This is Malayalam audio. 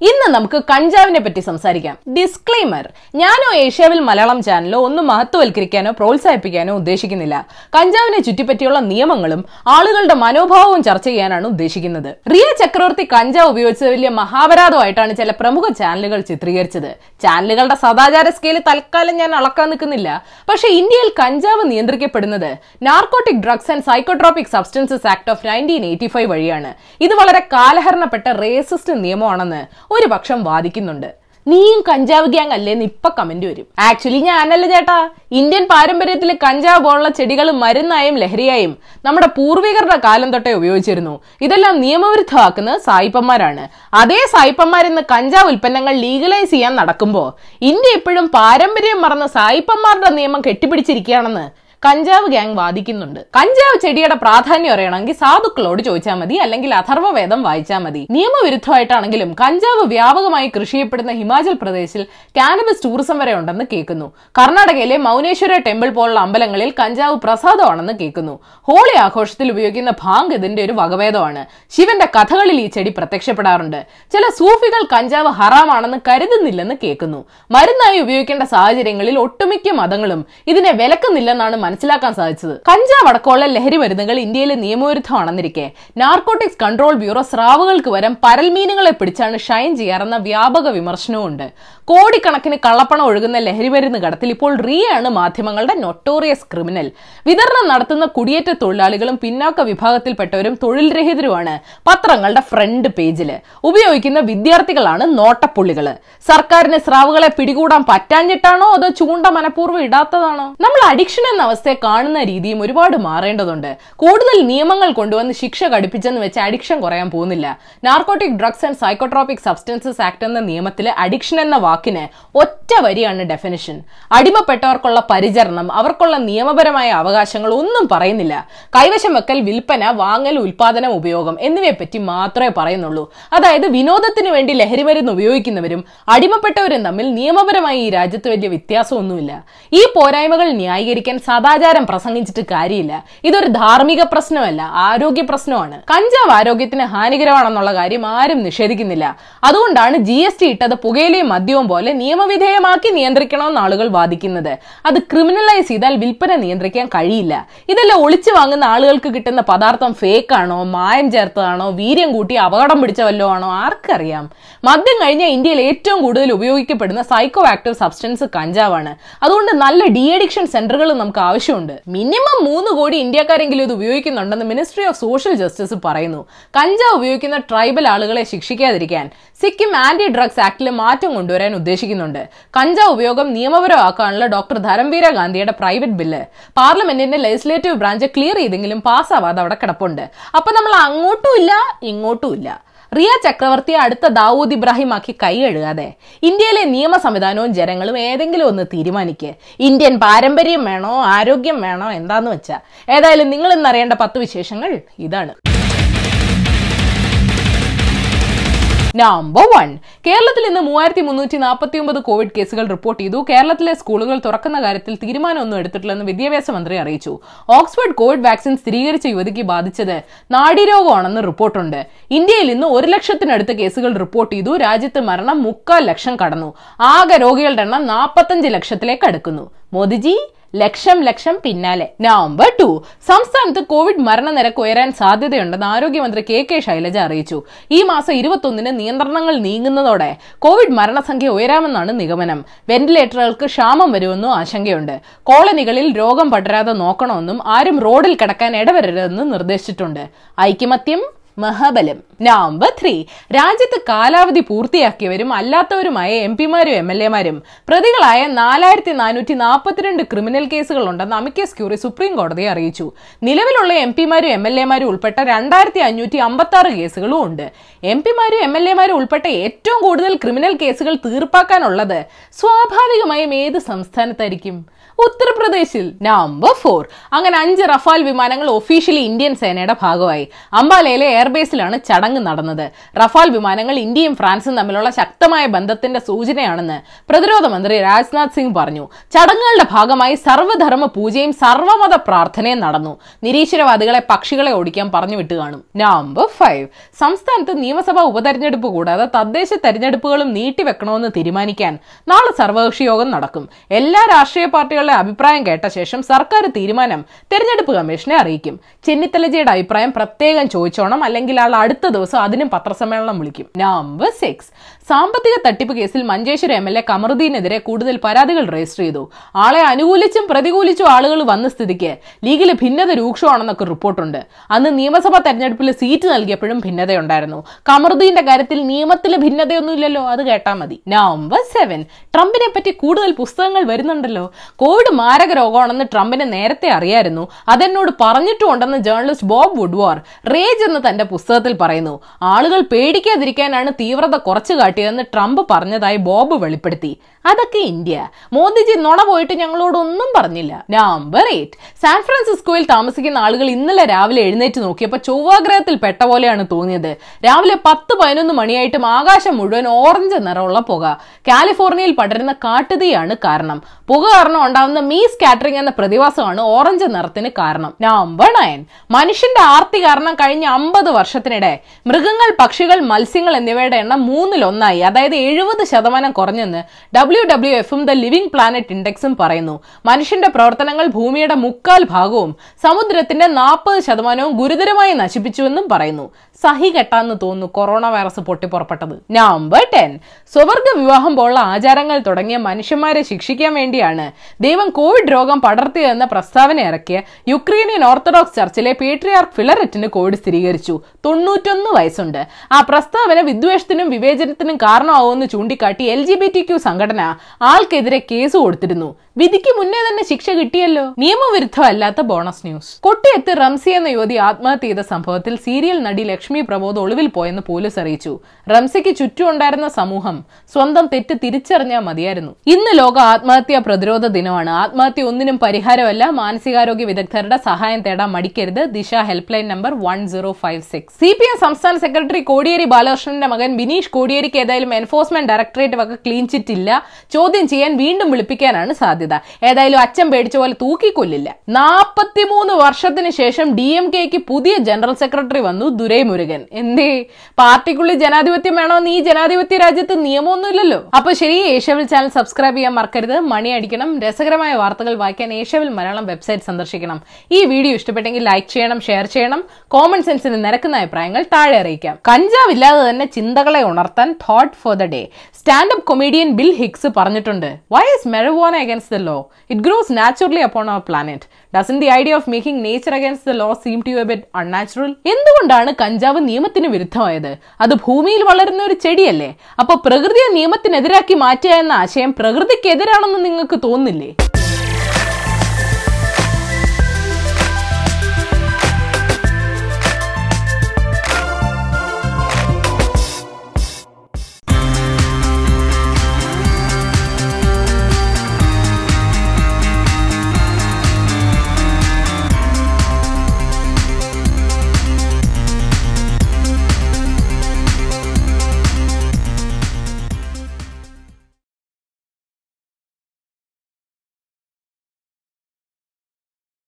ഇന്ന് നമുക്ക് കഞ്ചാവിനെ പറ്റി സംസാരിക്കാം. ഡിസ്ക്ലെയിമർ ഞാനോ ഏഷ്യാവിൽ മലയാളം ചാനലോ ഒന്നും മഹത്വവൽക്കരിക്കാനോ പ്രോത്സാഹിപ്പിക്കാനോ ഉദ്ദേശിക്കുന്നില്ല. കഞ്ചാവിനെ ചുറ്റിപ്പറ്റിയുള്ള നിയമങ്ങളും ആളുകളുടെ മനോഭാവവും ചർച്ച ചെയ്യാനാണ് ഉദ്ദേശിക്കുന്നത്. റിയ ചക്രവർത്തി കഞ്ചാവ് ഉപയോഗിച്ചത് വലിയ മഹാപരാധമായിട്ടാണ് ചില പ്രമുഖ ചാനലുകൾ ചിത്രീകരിച്ചത്. ചാനലുകളുടെ സദാചാര സ്കെയിൽ തൽക്കാലം ഞാൻ അളക്കാൻ നിൽക്കുന്നില്ല. പക്ഷെ ഇന്ത്യയിൽ കഞ്ചാവ് നിയന്ത്രിക്കപ്പെടുന്നത് narcotic drugs and psychotropic substances act of nineteen eighty five വഴിയാണ്. ഇത് വളരെ കാലഹരണപ്പെട്ട റേസിസ്റ്റ് നിയമമാണെന്ന് ഒരു പക്ഷം വാദിക്കുന്നുണ്ട്. നീയും കഞ്ചാവ് ഗ്യാങ് അല്ലേന്ന് ഇപ്പൊ കമന്റ് വരും. ആക്ച്വലി ഞാനല്ല ചേട്ടാ. ഇന്ത്യൻ പാരമ്പര്യത്തിൽ കഞ്ചാവ് പോലുള്ള ചെടികൾ മരുന്നായും ലഹരിയായും നമ്മുടെ പൂർവികരുടെ കാലം തൊട്ടേ ഉപയോഗിച്ചിരുന്നു. ഇതെല്ലാം നിയമവിരുദ്ധമാക്കുന്നത് സായിപ്പന്മാരാണ്. അതേ സായിപ്പന്മാരിന്ന് കഞ്ചാവ് ഉൽപ്പന്നങ്ങൾ ലീഗലൈസ് ചെയ്യാൻ നടക്കുമ്പോൾ ഇന്ത്യ ഇപ്പോഴും പാരമ്പര്യം മറന്ന് സായിപ്പന്മാരുടെ നിയമം കെട്ടിപ്പിടിച്ചിരിക്കുകയാണെന്ന് കഞ്ചാവ് ഗ്യാങ് വാദിക്കുന്നുണ്ട് കഞ്ചാവ് ചെടിയുടെ പ്രാധാന്യം അറിയണമെങ്കിൽ സാധുക്കളോട് ചോദിച്ചാൽ മതി അല്ലെങ്കിൽ അഥർവവേദം വായിച്ചാൽ മതി. നിയമവിരുദ്ധമായിട്ടാണെങ്കിലും കഞ്ചാവ് വ്യാപകമായി കൃഷി ചെയ്യപ്പെടുന്ന ഹിമാചൽ പ്രദേശിൽ കാനബിസ് ടൂറിസം വരെ ഉണ്ടെന്ന് കേൾക്കുന്നു. കർണാടകയിലെ മൗനേശ്വര ടെമ്പിൾ പോലുള്ള അമ്പലങ്ങളിൽ കഞ്ചാവ് പ്രസാദമാണെന്ന് കേൾക്കുന്നു. ഹോളി ആഘോഷത്തിൽ ഉപയോഗിക്കുന്ന ഭാങ് ഇതിന്റെ ഒരു വകഭേദമാണ്. ശിവന്റെ കഥകളിൽ ഈ ചെടി പ്രത്യക്ഷപ്പെടാറുണ്ട്. ചില സൂഫികൾ കഞ്ചാവ് ഹറാമാണെന്ന് കരുതുന്നില്ലെന്ന് കേൾക്കുന്നു. മരുന്നായി ഉപയോഗിക്കേണ്ട സാഹചര്യങ്ങളിൽ ഒട്ടുമിക്ക മതങ്ങളും ഇതിനെ വിലക്കുന്നില്ലെന്നാണ് മനസ്സിലാക്കാൻ സാധിച്ചത്. കഞ്ചാവ് അടക്കമുള്ള ലഹരി മരുന്നുകൾ ഇന്ത്യയിലെ നിയമവിരുദ്ധമാണെന്നിരിക്കെ. നാർക്കോട്ടിക്സ് കൺട്രോൾ ബ്യൂറോ സ്രാവുകൾക്ക് വരം പരൽമീനുകളെ പിടിച്ചാണ് ഷൈൻ ചെയ്യാറെന്ന വ്യാപക വിമർശനവുമുണ്ട്. കോടിക്കണക്കിന് കള്ളപ്പണം ഒഴുകുന്ന ലഹരി മരുന്ന് കടത്തിൽ ഇപ്പോൾ റിയാണ് മാധ്യമങ്ങളുടെ നൊട്ടോറിയസ് ക്രിമിനൽ വിതരണം നടത്തുന്ന കുടിയേറ്റ തൊഴിലാളികളും പിന്നാക്ക വിഭാഗത്തിൽപ്പെട്ടവരും തൊഴിൽ രഹിതരുമാണ് പത്രങ്ങളുടെ ഫ്രണ്ട് പേജിൽ ഉപയോഗിക്കുന്ന വിദ്യാർത്ഥികളാണ് നോട്ടപ്പുള്ളികൾ സർക്കാരിന് സ്രാവുകളെ പിടികൂടാൻ പറ്റാഞ്ഞിട്ടാണോ അതോ ചൂണ്ട മനഃപൂർവം ഇടാത്തതാണോ? നമ്മൾ അഡിക്ഷൻ എന്ന അവസ്ഥയെ കാണുന്ന രീതിയും ഒരുപാട് മാറേണ്ടതുണ്ട്. കൂടുതൽ നിയമങ്ങൾ കൊണ്ടുവന്ന് ശിക്ഷ കടുപ്പിച്ചെന്ന് വെച്ച് അഡിക്ഷൻ കുറയാൻ പോകുന്നില്ല. Narcotic drugs and psychotropic substances act എന്ന നിയമത്തിൽ അഡിക്ഷൻ എന്ന വാക്കിന് ഒറ്റ വരിയാണ് ഡെഫിനിഷൻ അടിമപ്പെട്ടവർക്കുള്ള പരിചരണം അവർക്കുള്ള നിയമപരമായ അവകാശങ്ങൾ ഒന്നും പറയുന്നില്ല. കൈവശം വെക്കൽ വിൽപ്പന വാങ്ങൽ ഉൽപാദനം ഉപയോഗം എന്നിവയെ പറ്റി മാത്രമേ പറയുന്നുള്ളൂ. അതായത് വിനോദത്തിന് വേണ്ടി ലഹരി മരുന്ന് ഉപയോഗിക്കുന്നവരും അടിമപ്പെട്ടവരും തമ്മിൽ നിയമപരമായി ഈ രാജ്യത്ത് വലിയ വ്യത്യാസമൊന്നുമില്ല. ഈ പോരായ്മകൾ ന്യായീകരിക്കാൻ സദാചാരം പ്രസംഗിച്ചിട്ട് കാര്യമില്ല. ഇതൊരു ധാർമ്മിക പ്രശ്നമല്ല ആരോഗ്യ പ്രശ്നമാണ്. കഞ്ചാവ് ആരോഗ്യത്തിന് ഹാനികരമാണെന്നുള്ള കാര്യം ആരും നിഷേധിക്കുന്നില്ല. അതുകൊണ്ടാണ് ജി എസ് ടി ഇട്ടത് പുകയിലെയും മദ്യവും പോലെ നിയമവിധേയമാക്കി നിയന്ത്രിക്കണമെന്ന് ആളുകൾ വാദിക്കുന്നത്. അത് ക്രിമിനലൈസ് ചെയ്താൽ വിൽപ്പന നിയന്ത്രിക്കാൻ കഴിയില്ല. ഇതെല്ലാം ഒളിച്ചു വാങ്ങുന്ന ആളുകൾക്ക് കിട്ടുന്ന പദാർത്ഥം ഫേക്ക് ആണോ മായം ചേർത്തതാണോ വീര്യം കൂട്ടി അപകടം പിടിച്ച വല്ലോ ആണോ ആർക്കറിയാം. മദ്യം കഴിഞ്ഞ ഇന്ത്യയിൽ ഏറ്റവും കൂടുതൽ ഉപയോഗിക്കപ്പെടുന്ന സൈക്കോ ആക്റ്റീവ് സബ്സ്റ്റൻസ് കഞ്ചാവാണ്. അതുകൊണ്ട് നല്ല ഡി അഡിക്ഷൻ സെന്ററുകൾ നമുക്ക് ആവശ്യമുണ്ട്. മിനിമം മൂന്ന് കോടി ഇന്ത്യക്കാരെങ്കിലും ഇത് ഉപയോഗിക്കുന്നുണ്ടെന്ന് മിനിസ്ട്രി ഓഫ് സോഷ്യൽ ജസ്റ്റിസ് പറയുന്നു. കഞ്ചാവ് ഉപയോഗിക്കുന്ന ട്രൈബൽ ആളുകളെ ശിക്ഷിക്കാതിരിക്കാൻ സിക്കിം ആന്റി ഡ്രഗ്സ് ആക്ടിൽ മാറ്റം കൊണ്ടുവരാൻ ഉദ്ദേശിക്കുന്നുണ്ട്. കഞ്ചാവ് ഉപയോഗം നിയമപരമാക്കാനുള്ള ഡോക്ടർ ധരംവീര ഗാന്ധിയുടെ പ്രൈവറ്റ് ബില്ല്. പാർലമെന്റിന്റെ ലെജിസ്ലേറ്റീവ് ബ്രാഞ്ച് ക്ലിയർ ചെയ്തെങ്കിലും പാസ്സാവാതെ അവിടെ കിടപ്പുണ്ട്. അപ്പൊ നമ്മൾ അങ്ങോട്ടും ഇല്ല ഇങ്ങോട്ടും ഇല്ല. റിയ ചക്രവർത്തിയെ അടുത്ത ദാവൂദ് ഇബ്രാഹിം ആക്കി കൈ കഴുകാതെ ഇന്ത്യയിലെ നിയമ സംവിധാനവും ജനങ്ങളും ഏതെങ്കിലും ഒന്ന് തീരുമാനിക്കുക ഇന്ത്യൻ പാരമ്പര്യം വേണോ? ആരോഗ്യം വേണോ? എന്താന്ന് വെച്ചാൽ ഏതായാലും നിങ്ങൾ പത്ത് വിശേഷങ്ങൾ ഇതാണ്. നമ്പർ വൺ കേരളത്തിൽ ഇന്ന് മൂവായിരത്തി മുന്നൂറ്റി നാൽപ്പത്തി ഒമ്പത് കോവിഡ് കേസുകൾ റിപ്പോർട്ട് ചെയ്തു. കേരളത്തിലെ സ്കൂളുകൾ തുറക്കുന്ന കാര്യത്തിൽ തീരുമാനമൊന്നും എടുത്തിട്ടില്ലെന്ന് വിദ്യാഭ്യാസ മന്ത്രി അറിയിച്ചു. ഓക്സ്ഫോർഡ് കോവിഡ് വാക്സിൻ സ്ഥിരീകരിച്ച യുവതിക്ക് ബാധിച്ചത് നാഡീരോഗമാണെന്ന് റിപ്പോർട്ടുണ്ട്. ഇന്ത്യയിൽ ഇന്ന് ഒരു ലക്ഷത്തിനടുത്ത് കേസുകൾ റിപ്പോർട്ട് ചെയ്തു. രാജ്യത്ത് മരണം മുക്കാൽ ലക്ഷം കടന്നു. ആകെ രോഗികളുടെ എണ്ണം നാൽപ്പത്തഞ്ച് ലക്ഷത്തിലേക്ക് അടുക്കുന്നു. മോദിജി ലക്ഷം ലക്ഷം പിന്നാലെ. നവംബർ ടു സംസ്ഥാനത്ത് കോവിഡ് മരണനിരക്ക് ഉയരാൻ സാധ്യതയുണ്ടെന്ന് ആരോഗ്യമന്ത്രി കെ കെ ശൈലജ അറിയിച്ചു. ഈ മാസം ഇരുപത്തൊന്നിന് നിയന്ത്രണങ്ങൾ നീങ്ങുന്നതോടെ കോവിഡ് മരണസംഖ്യ ഉയരാമെന്നാണ് നിഗമനം. വെന്റിലേറ്ററുകൾക്ക് ക്ഷാമം വരുമെന്നും ആശങ്കയുണ്ട്. കോളനികളിൽ രോഗം പടരാതെ നോക്കണമെന്നും ആരും റോഡിൽ കിടക്കാൻ ഇടവരരുതെന്നും നിർദ്ദേശിച്ചിട്ടുണ്ട്. ഐക്യമത്യം മഹാബലം. നമ്പർ ത്രീ രാജ്യത്ത് കാലാവധി പൂർത്തിയാക്കിയവരും അല്ലാത്തവരുമായ എം പിമാരും എം എൽ എമാരും പ്രതികളായ നാലായിരത്തി നാനൂറ്റി നാൽപ്പത്തിരണ്ട് ക്രിമിനൽ കേസുകളുണ്ടെന്ന് അമിക്കസ് ക്യൂറി സുപ്രീം കോടതിയെ അറിയിച്ചു. നിലവിലുള്ള എം പിമാരും എം എൽ എമാരും ഉൾപ്പെട്ട രണ്ടായിരത്തി അഞ്ഞൂറ്റി അമ്പത്തി ആറ് കേസുകളും ഉണ്ട്. എം പിമാരും എം എൽ എമാരും ഉൾപ്പെട്ട ഏറ്റവും കൂടുതൽ ക്രിമിനൽ കേസുകൾ തീർപ്പാക്കാനുള്ളത് സ്വാഭാവികമായും ഏത് സംസ്ഥാനത്തായിരിക്കും? ഉത്തർപ്രദേശിൽ. നമ്പർ ഫോർ അങ്ങനെ അഞ്ച് റഫാൽ വിമാനങ്ങൾ ഒഫീഷ്യലി ഇന്ത്യൻ സേനയുടെ ഭാഗമായി. അംബാലയിലെ എയർബേസിലാണ് ചടങ്ങ് നടന്നത്. റഫാൽ വിമാനങ്ങൾ ഇന്ത്യയും ഫ്രാൻസും തമ്മിലുള്ള ശക്തമായ ബന്ധത്തിന്റെ സൂചനയാണെന്ന് പ്രതിരോധ മന്ത്രി രാജ്നാഥ് സിംഗ് പറഞ്ഞു. ചടങ്ങുകളുടെ ഭാഗമായി സർവധർമ്മ പൂജയും സർവമത പ്രാർത്ഥനയും നടന്നു. നിരീശ്വരവാദികളെ പക്ഷികളെ ഓടിക്കാൻ പറഞ്ഞു വിട്ടു കാണും. നമ്പർ ഫൈവ് സംസ്ഥാനത്ത് നിയമസഭാ ഉപതെരഞ്ഞെടുപ്പ് കൂടാതെ തദ്ദേശ തെരഞ്ഞെടുപ്പുകളും നീട്ടിവെക്കണമെന്ന് തീരുമാനിക്കാൻ നാളെ സർവകക്ഷി യോഗം നടക്കും. എല്ലാ രാഷ്ട്രീയ പാർട്ടികളുടെ അഭിപ്രായം കേട്ട ശേഷം സർക്കാർ തീരുമാനം തെരഞ്ഞെടുപ്പ് കമ്മീഷനെ അറിയിക്കും. ചെന്നിത്തലജിയുടെ അഭിപ്രായം പ്രത്യേകം ചോദിച്ചോണം അല്ലെങ്കിൽ ആൾ അടുത്ത ദിവസം അതിനും പത്രസമ്മേളനം വിളിക്കും. നമ്പർ സിക്സ് സാമ്പത്തിക തട്ടിപ്പ് കേസിൽ മഞ്ചേശ്വരം എം എൽ എ കമറുദ്ദീനെതിരെ കൂടുതൽ പരാതികൾ രജിസ്റ്റർ ചെയ്തു. ആളെ അനുകൂലിച്ചും പ്രതികൂലിച്ചും ആളുകൾ വന്ന സ്ഥിതിക്ക് ലീഗിലെ ഭിന്നത രൂക്ഷമാണെന്നൊക്കെ റിപ്പോർട്ടുണ്ട്. അന്ന് നിയമസഭാ തെരഞ്ഞെടുപ്പിൽ സീറ്റ് നൽകിയപ്പോഴും ഭിന്നതയുണ്ടായിരുന്നു. കമറുദ്ദീന്റെ കാര്യത്തിൽ നിയമത്തിലെ ഭിന്നതയൊന്നുമില്ലല്ലോ അത് കേട്ടാൽ മതി. നമ്പർ സെവൻ ട്രംപിനെ പറ്റി കൂടുതൽ പുസ്തകങ്ങൾ വരുന്നുണ്ടല്ലോ. കോവിഡ് മാരക രോഗമാണെന്ന് ട്രംപിനെ നേരത്തെ അറിയായിരുന്നു. അതെന്നോട് പറഞ്ഞിട്ടുണ്ടെന്ന് ജേർണലിസ്റ്റ് ബോബ് വുഡ്വാർ റേജ് തന്റെ പുസ്തകത്തിൽ പറയുന്നു ആളുകൾ പേടിക്കാതിരിക്കാനാണ് തീവ്രത കുറച്ചു കാട്ടിയതെന്ന് ട്രംപ് പറഞ്ഞതായി ബോബ് വെളിപ്പെടുത്തി. അതൊക്കെ ഇന്ത്യ. മോദിജി നുണ പോയിട്ട് ഞങ്ങളോടൊന്നും പറഞ്ഞില്ല. നമ്പർ എയ്റ്റ് സാൻ ഫ്രാൻസിസ്കോയിൽ താമസിക്കുന്ന ആളുകൾ ഇന്നലെ രാവിലെ എഴുന്നേറ്റ് നോക്കിയപ്പോൾ ചൊവ്വാഗ്രഹത്തിൽ പെട്ട പോലെയാണ് തോന്നിയത്. രാവിലെ പത്ത് പതിനൊന്ന് മണിയായിട്ടും ആകാശം മുഴുവൻ ഓറഞ്ച് നിറമുള്ള പുക. കാലിഫോർണിയയിൽ പടരുന്ന കാട്ടുതീയാണ് കാരണം. പുക കാരണം ഉണ്ടാകുന്ന മീ സ്കാറ്ററിംഗ് എന്ന പ്രതിഭാസമാണ് ഓറഞ്ച് നിറത്തിന് കാരണം. നമ്പർ നയൻ മനുഷ്യന്റെ ആർത്തി കാരണം കഴിഞ്ഞ അമ്പത് വർഷത്തിനിടെ മൃഗങ്ങൾ പക്ഷികൾ മത്സ്യങ്ങൾ എന്നിവയുടെ എണ്ണം മൂന്നിലൊന്നായി. അതായത് എഴുപത് ശതമാനം കുറഞ്ഞെന്ന് ഡബ്ല്യു ഡബ്ല്യു എഫും ദ ലിവിംഗ് പ്ലാനറ്റ് ഇൻഡെക്സും പറയുന്നു. മനുഷ്യന്റെ പ്രവർത്തനങ്ങൾ ഭൂമിയുടെ മുക്കാൽ ഭാഗവും സമുദ്രത്തിന്റെ നാൽപ്പത് ശതമാനവും ഗുരുതരമായി നശിപ്പിച്ചുവെന്നും പറയുന്നു. സഹി കെട്ടാന്ന് തോന്നുന്നു കൊറോണ വൈറസ് പൊട്ടിപ്പുറപ്പെട്ടത് നമ്പർ ടെൻ സ്വവർഗ വിവാഹം പോലുള്ള ആചാരങ്ങൾ തുടങ്ങിയ മനുഷ്യന്മാരെ ശിക്ഷിക്കാൻ വേണ്ടിയാണ് ദൈവം കോവിഡ് രോഗം പടർത്തിയതെന്ന പ്രസ്താവന ഇറക്കിയ യുക്രൈനിയൻ ഓർത്തഡോക്സ് ചർച്ചിലെ പേട്രിയാർക്ക് ഫിലററ്റിന് കോവിഡ് സ്ഥിരീകരിച്ചു. തൊണ്ണൂറ്റൊന്ന് വയസ്സുണ്ട്. ആ പ്രസ്താവന വിദ്വേഷത്തിനും വിവേചനത്തിനും കാരണമാവുമെന്ന് ചൂണ്ടിക്കാട്ടി L G B T Q സംഘടന ആൾക്കെതിരെ കേസ് കൊടുത്തിരുന്നു. വിധിക്ക് മുന്നേ തന്നെ ശിക്ഷ കിട്ടിയല്ലോ? നിയമവിരുദ്ധമല്ലാത്ത ബോണസ് ന്യൂസ്. കൊട്ടിയത്ത് റംസി എന്ന യുവതി ആത്മഹത്യ ചെയ്ത സംഭവത്തിൽ സീരിയൽ നടി ലക്ഷ്മി പ്രമോദ് ഒളിവിൽ പോയെന്ന് പോലീസ് അറിയിച്ചു. റംസിക്ക് ചുറ്റുമുണ്ടായിരുന്ന സമൂഹം സ്വന്തം തെറ്റ് തിരിച്ചറിഞ്ഞാൽ മതിയായിരുന്നു. ഇന്ന് ലോക ആത്മഹത്യാ പ്രതിരോധ ദിനമാണ്. ആത്മഹത്യ ഒന്നിനും പരിഹാരമല്ല. മാനസികാരോഗ്യ വിദഗ്ധരുടെ സഹായം തേടാൻ മടിക്കരുത്. Disha helpline number one zero five six. C P M സംസ്ഥാന സെക്രട്ടറി കോടിയേരി ബാലകൃഷ്ണന്റെ മകൻ ബിനീഷ് കോടിയേരിക്ക് ഏതായാലും എൻഫോഴ്സ്മെന്റ് ഡയറക്ടറേറ്റ് വക ക്ലീൻ ചിറ്റ് ഇല്ല. ചോദ്യം ചെയ്യാൻ വീണ്ടും വിളിപ്പിക്കാനാണ് സാധ്യത. ഏതായാലും അച്ഛൻ പേടിച്ച പോലെ തൂക്കിക്കൊല്ലില്ല. നാപ്പത്തിമൂന്ന് വർഷത്തിന് ശേഷം ഡി എം കെക്ക് പുതിയ ജനറൽ സെക്രട്ടറി വന്നു ദുരൈ മുരുകൻ എന്തേ? പാർട്ടിക്കുള്ളിൽ ജനാധിപത്യം വേണമെന്ന് നീ ജനാധിപത്യ രാജ്യത്ത് നിയമമൊന്നുമില്ലല്ലോ. അപ്പൊ ശരി ഏഷ്യവിൽ ചാനൽ സബ്സ്ക്രൈബ് ചെയ്യാൻ മറക്കരുത്. മണി അടിക്കണം. രസകരമായ വാർത്തകൾ വായിക്കാൻ ഏഷ്യവിൽ മലയാളം വെബ്സൈറ്റ് സന്ദർശിക്കണം. ഈ വീഡിയോ ഇഷ്ടപ്പെട്ടെങ്കിൽ ലൈക്ക് ചെയ്യണം ഷെയർ ചെയ്യണം. കോമൺ സെൻസിന് നിരക്കുന്ന അഭിപ്രായങ്ങൾ താഴെ അറിയിക്കാം. കഞ്ചാവ് ഇല്ലാതെ തന്നെ ചിന്തകളെ ഉണർത്താൻ thought for the day stand up comedian Bill Hicks പറഞ്ഞിട്ടുണ്ട്. Why is marijuana the law it grows naturally upon our planet doesn't the idea of making nature against the law seem to a bit unnatural എന്തുകൊണ്ടാണ് കഞ്ചാവ് നിയമത്തിന് വിരുദ്ധമായത്? അത് ഭൂമിയിൽ വളരുന്ന ഒരു ചെടിയല്ലേ? അപ്പൊ പ്രകൃതിയെ നിയമത്തിനെതിരാക്കി മാറ്റുക എന്ന ആശയം പ്രകൃതിക്കെതിരാണെന്ന് നിങ്ങൾക്ക് തോന്നുന്നില്ലേ